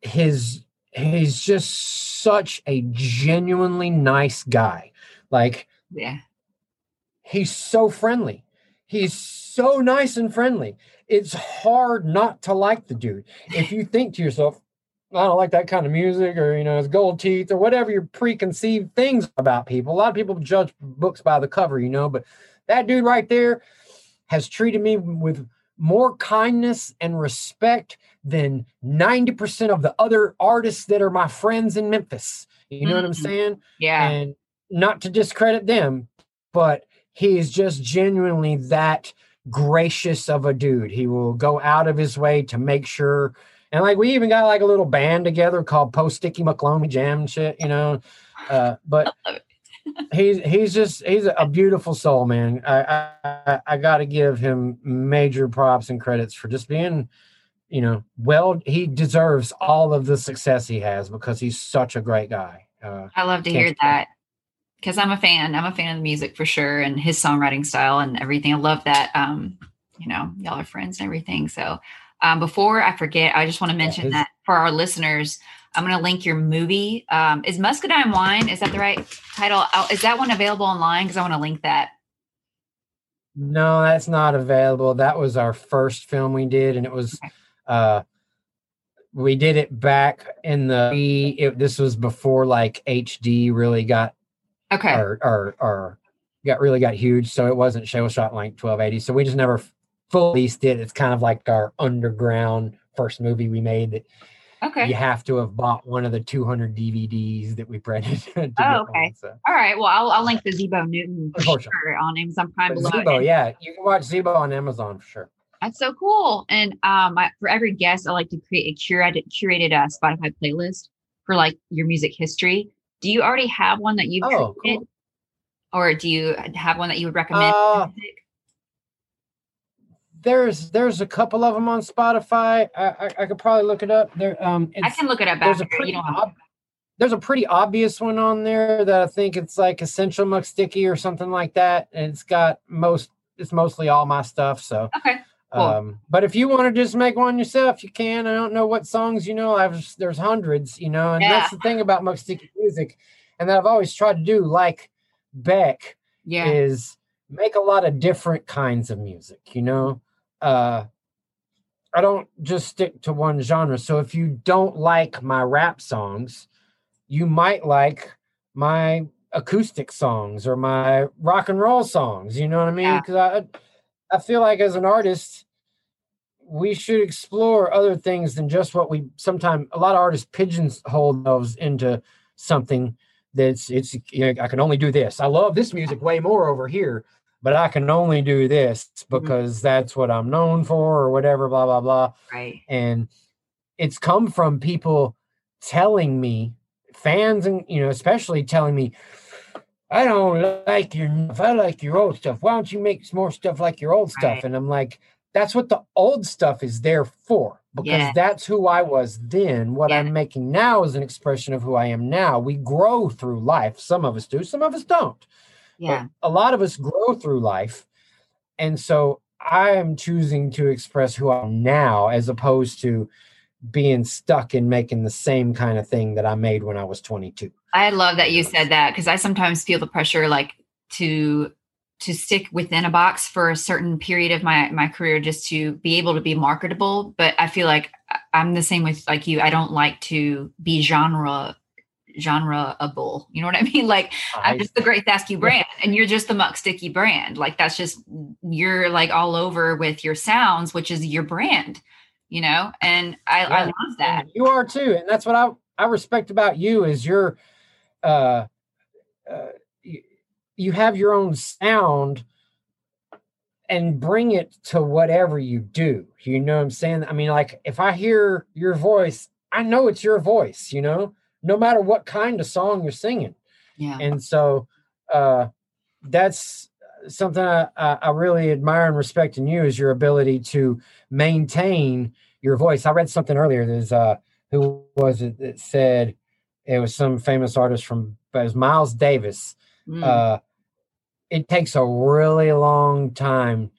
his, he's just such a genuinely nice guy. Like, yeah. He's so friendly. He's so nice and friendly it's hard not to like the dude. If you think to yourself, I don't like that kind of music, or you know, his gold teeth, or whatever your preconceived things about people. A lot of people judge books by the cover, you know, but that dude right there has treated me with more kindness and respect than 90% of the other artists that are my friends in Memphis. You know mm-hmm. what I'm mm-hmm. saying? Yeah. And not to discredit them, but he is just genuinely that gracious of a dude. He will go out of his way to make sure. And like we even got like a little band together called Post Sticky McClomey Jam shit, you know. Uh, but he's he's just he's a beautiful soul, man. I I, I got to give him major props and credits for just being, you know, well. He deserves all of the success he has because he's such a great guy. Uh, I love to hear that because I'm a fan. I'm a fan of the music for sure and his songwriting style and everything. I love that. Um, you know, y'all are friends and everything. So um, before I forget, I just want to mention yeah, that for our listeners, I'm going to link your movie. Um, is Muscadine Wine? Is that the right title? Oh, is that one available online? Because I want to link that. No, that's not available. That was our first film we did, and it was Okay. uh we did it back in the it, this was before like HD really got Okay. or or or got really got huge, so it wasn't show shot like 1280. So we just never fully full released it. It's kind of like our underground first movie we made that Okay. you have to have bought one of the 200 DVDs that we printed. Oh, okay. so. All right. Well, I'll, I'll link the Zebo Newton for sure on Amazon Prime But below. Zebo, yeah, you can watch Zebo on Amazon for sure. That's so cool. And um, I, for every guest, I like to create a curated curated uh, Spotify playlist for like your music history. Do you already have one that you've Oh, created, cool. or do you have one that you would recommend? Uh, there's there's a couple of them on Spotify. I I, I could probably look it up. There um I can look it up there's a pretty ob- there's a pretty obvious one on there that I think it's like Essential Muck Sticky or something like that. And it's got most it's mostly all my stuff. So okay. Cool. um but if you want to just make one yourself, you can. I don't know what songs you know. I've there's hundreds, you know, and Yeah. that's the thing about Muck Sticky music, and that I've always tried to do, like Beck Yeah. is make a lot of different kinds of music you know uh i don't just stick to one genre so if you don't like my rap songs you might like my acoustic songs or my rock and roll songs you know what i mean Yeah. because i i feel like as an artist we should explore other things than just what we sometimes a lot of artists pigeonhole themselves into something that's it's you know, I can only do this. I love this music way more over here, but I can only do this mm-hmm. because that's what I'm known for or whatever, blah blah blah. right. And it's come from people telling me, fans and you know, especially telling me, I don't like your stuff. I like your old stuff. Why don't you make some more stuff like your old stuff? Right. And I'm like, that's what the old stuff is there for because Yeah. that's who I was then. What Yeah. I'm making now is an expression of who I am now. We grow through life. Some of us do, some of us don't. Yeah. But a lot of us grow through life. And so I am choosing to express who I am now as opposed to being stuck in making the same kind of thing that I made when I was 22. I love that you said that because I sometimes feel the pressure like to to stick within a box for a certain period of my my career just to be able to be marketable. But I feel like I- I'm the same with like you. I don't like to be genre genreable. You know what I mean? Like I'm just the Grace Askew brand, and you're just the Muck Sticky brand. Like that's just you're like all over with your sounds, which is your brand. You know, and I, I love that. And you are too, and that's what I I respect about you is your uh, uh you, you have your own sound and bring it to whatever you do. You know what I'm saying? I mean, like if I hear your voice, I know it's your voice. You know, no matter what kind of song you're singing, Yeah. and so uh, that's something I, I really admire and respect in you is your ability to maintain your voice. I read something earlier. There's uh, who was it that said it was some famous artist from, but it was Miles Davis. Mm. Uh, it takes a really long time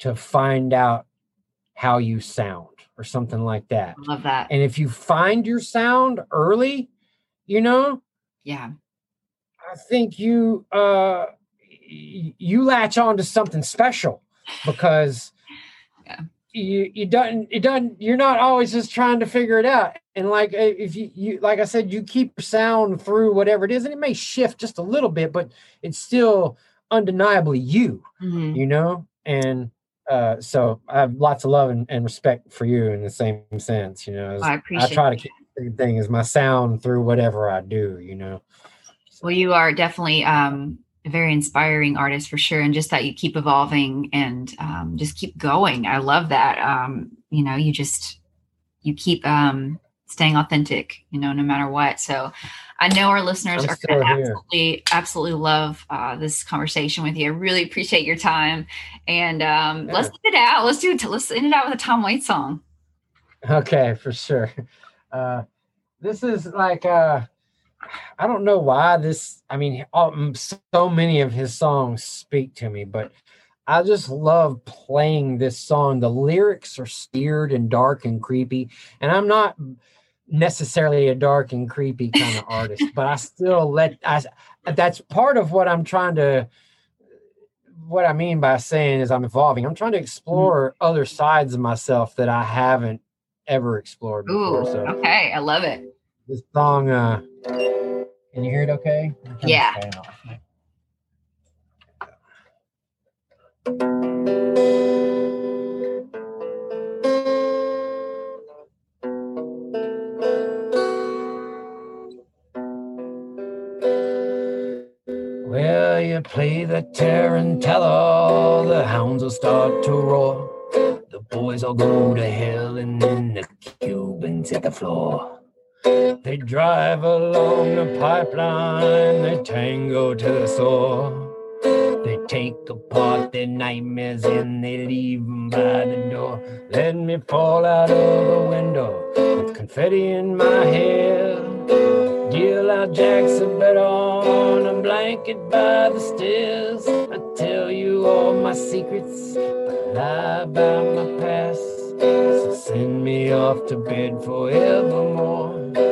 to find out how you sound or something like that. I love that. And if you find your sound early, you know, Yeah. I think you uh you latch on to something special because Yeah. you you don't it doesn't you're not always just trying to figure it out and like uh, if you you like I said you keep sound through whatever it is and it may shift just a little bit but it's still undeniably you Mhm. you know and uh so I have lots of love and, and respect for you in the same sense you know as I I appreciate try to keep the same thing is my sound through whatever I do you know Well, you are definitely um, a very inspiring artist for sure, and just that you keep evolving and um, just keep going. I love that. Um, you know, you just you keep um, staying authentic. You know, no matter what. So, I know our listeners I'm are going to absolutely, absolutely love uh, this conversation with you. I really appreciate your time, and um, let's Yeah. end it out. Let's do it. Let's end it out with a Tom Waits song. Okay, for sure. Uh, this is like uh, I don't know why this. I mean, all, so many of his songs speak to me, but I just love playing this song. The lyrics are weird and dark and creepy, and I'm not necessarily a dark and creepy kind of artist, but I still let I. That's part of what I'm trying to what I mean by saying is I'm evolving. I'm trying to explore mm-hmm. other sides of myself that I haven't ever explored before. Ooh, so okay, I love it. This song, uh, can you hear it okay? Yeah. Well, you play the tarantella, the hounds will start to roar. The boys all go to hell, and then the Cubans hit the floor. They drive along the pipeline, they tango to the shore. They take apart their nightmares and they leave them by the door. Let me fall out of the window with confetti in my hair. Deal out jacks a bed on a blanket by the stairs. I tell you all my secrets, but lie about my past. So send me off to bed forevermore.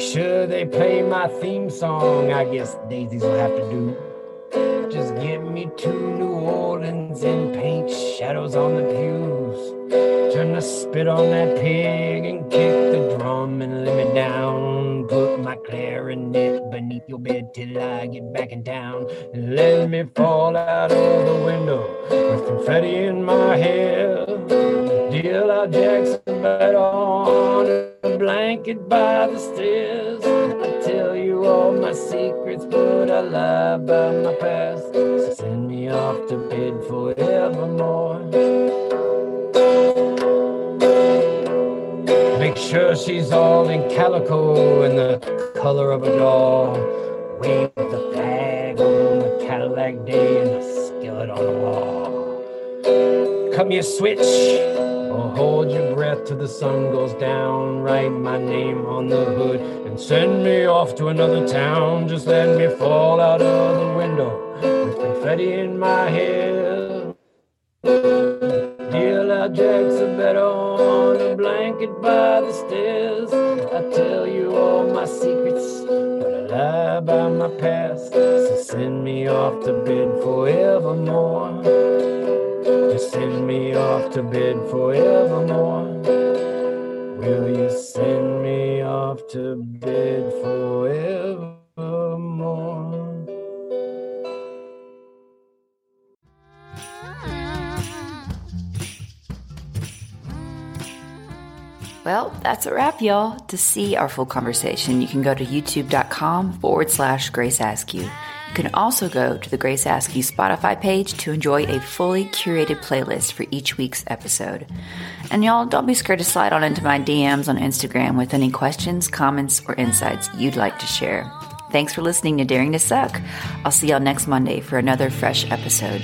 Make sure they play my theme song. I guess Daisies will have to do. Just get me to New Orleans and paint shadows on the pews. Turn the spit on that pig and kick the drum and let me down. Put my clarinet beneath your bed till I get back in town. And let me fall out of the window with confetti in my hair. Deal out Jackson bed on blanket by the stairs. I tell you all my secrets, but I lie about my past. So send me off to bed forevermore. Make sure she's all in calico and the color of a doll. Wave the flag on the Cadillac day and the skillet on the wall. Cut me a switch or hold your breath till the sun goes down. Write my name on the hood and send me off to another town. Just let me fall out of the window with confetti in my hair. Deal out jacks a bed on a blanket by the stairs. I tell you all my secrets, but I lie about my past. So send me off to bed forevermore send me off to bed forevermore? Will you send me off to bed forevermore? Well, that's a wrap, y'all. To see our full conversation, you can go to youtube.com forward slash Grace Askew. You can also go to the Grace Askew Spotify page to enjoy a fully curated playlist for each week's episode. And y'all, don't be scared to slide on into my DMs on Instagram with any questions, comments, or insights you'd like to share. Thanks for listening to Daring to Suck. I'll see y'all next Monday for another fresh episode.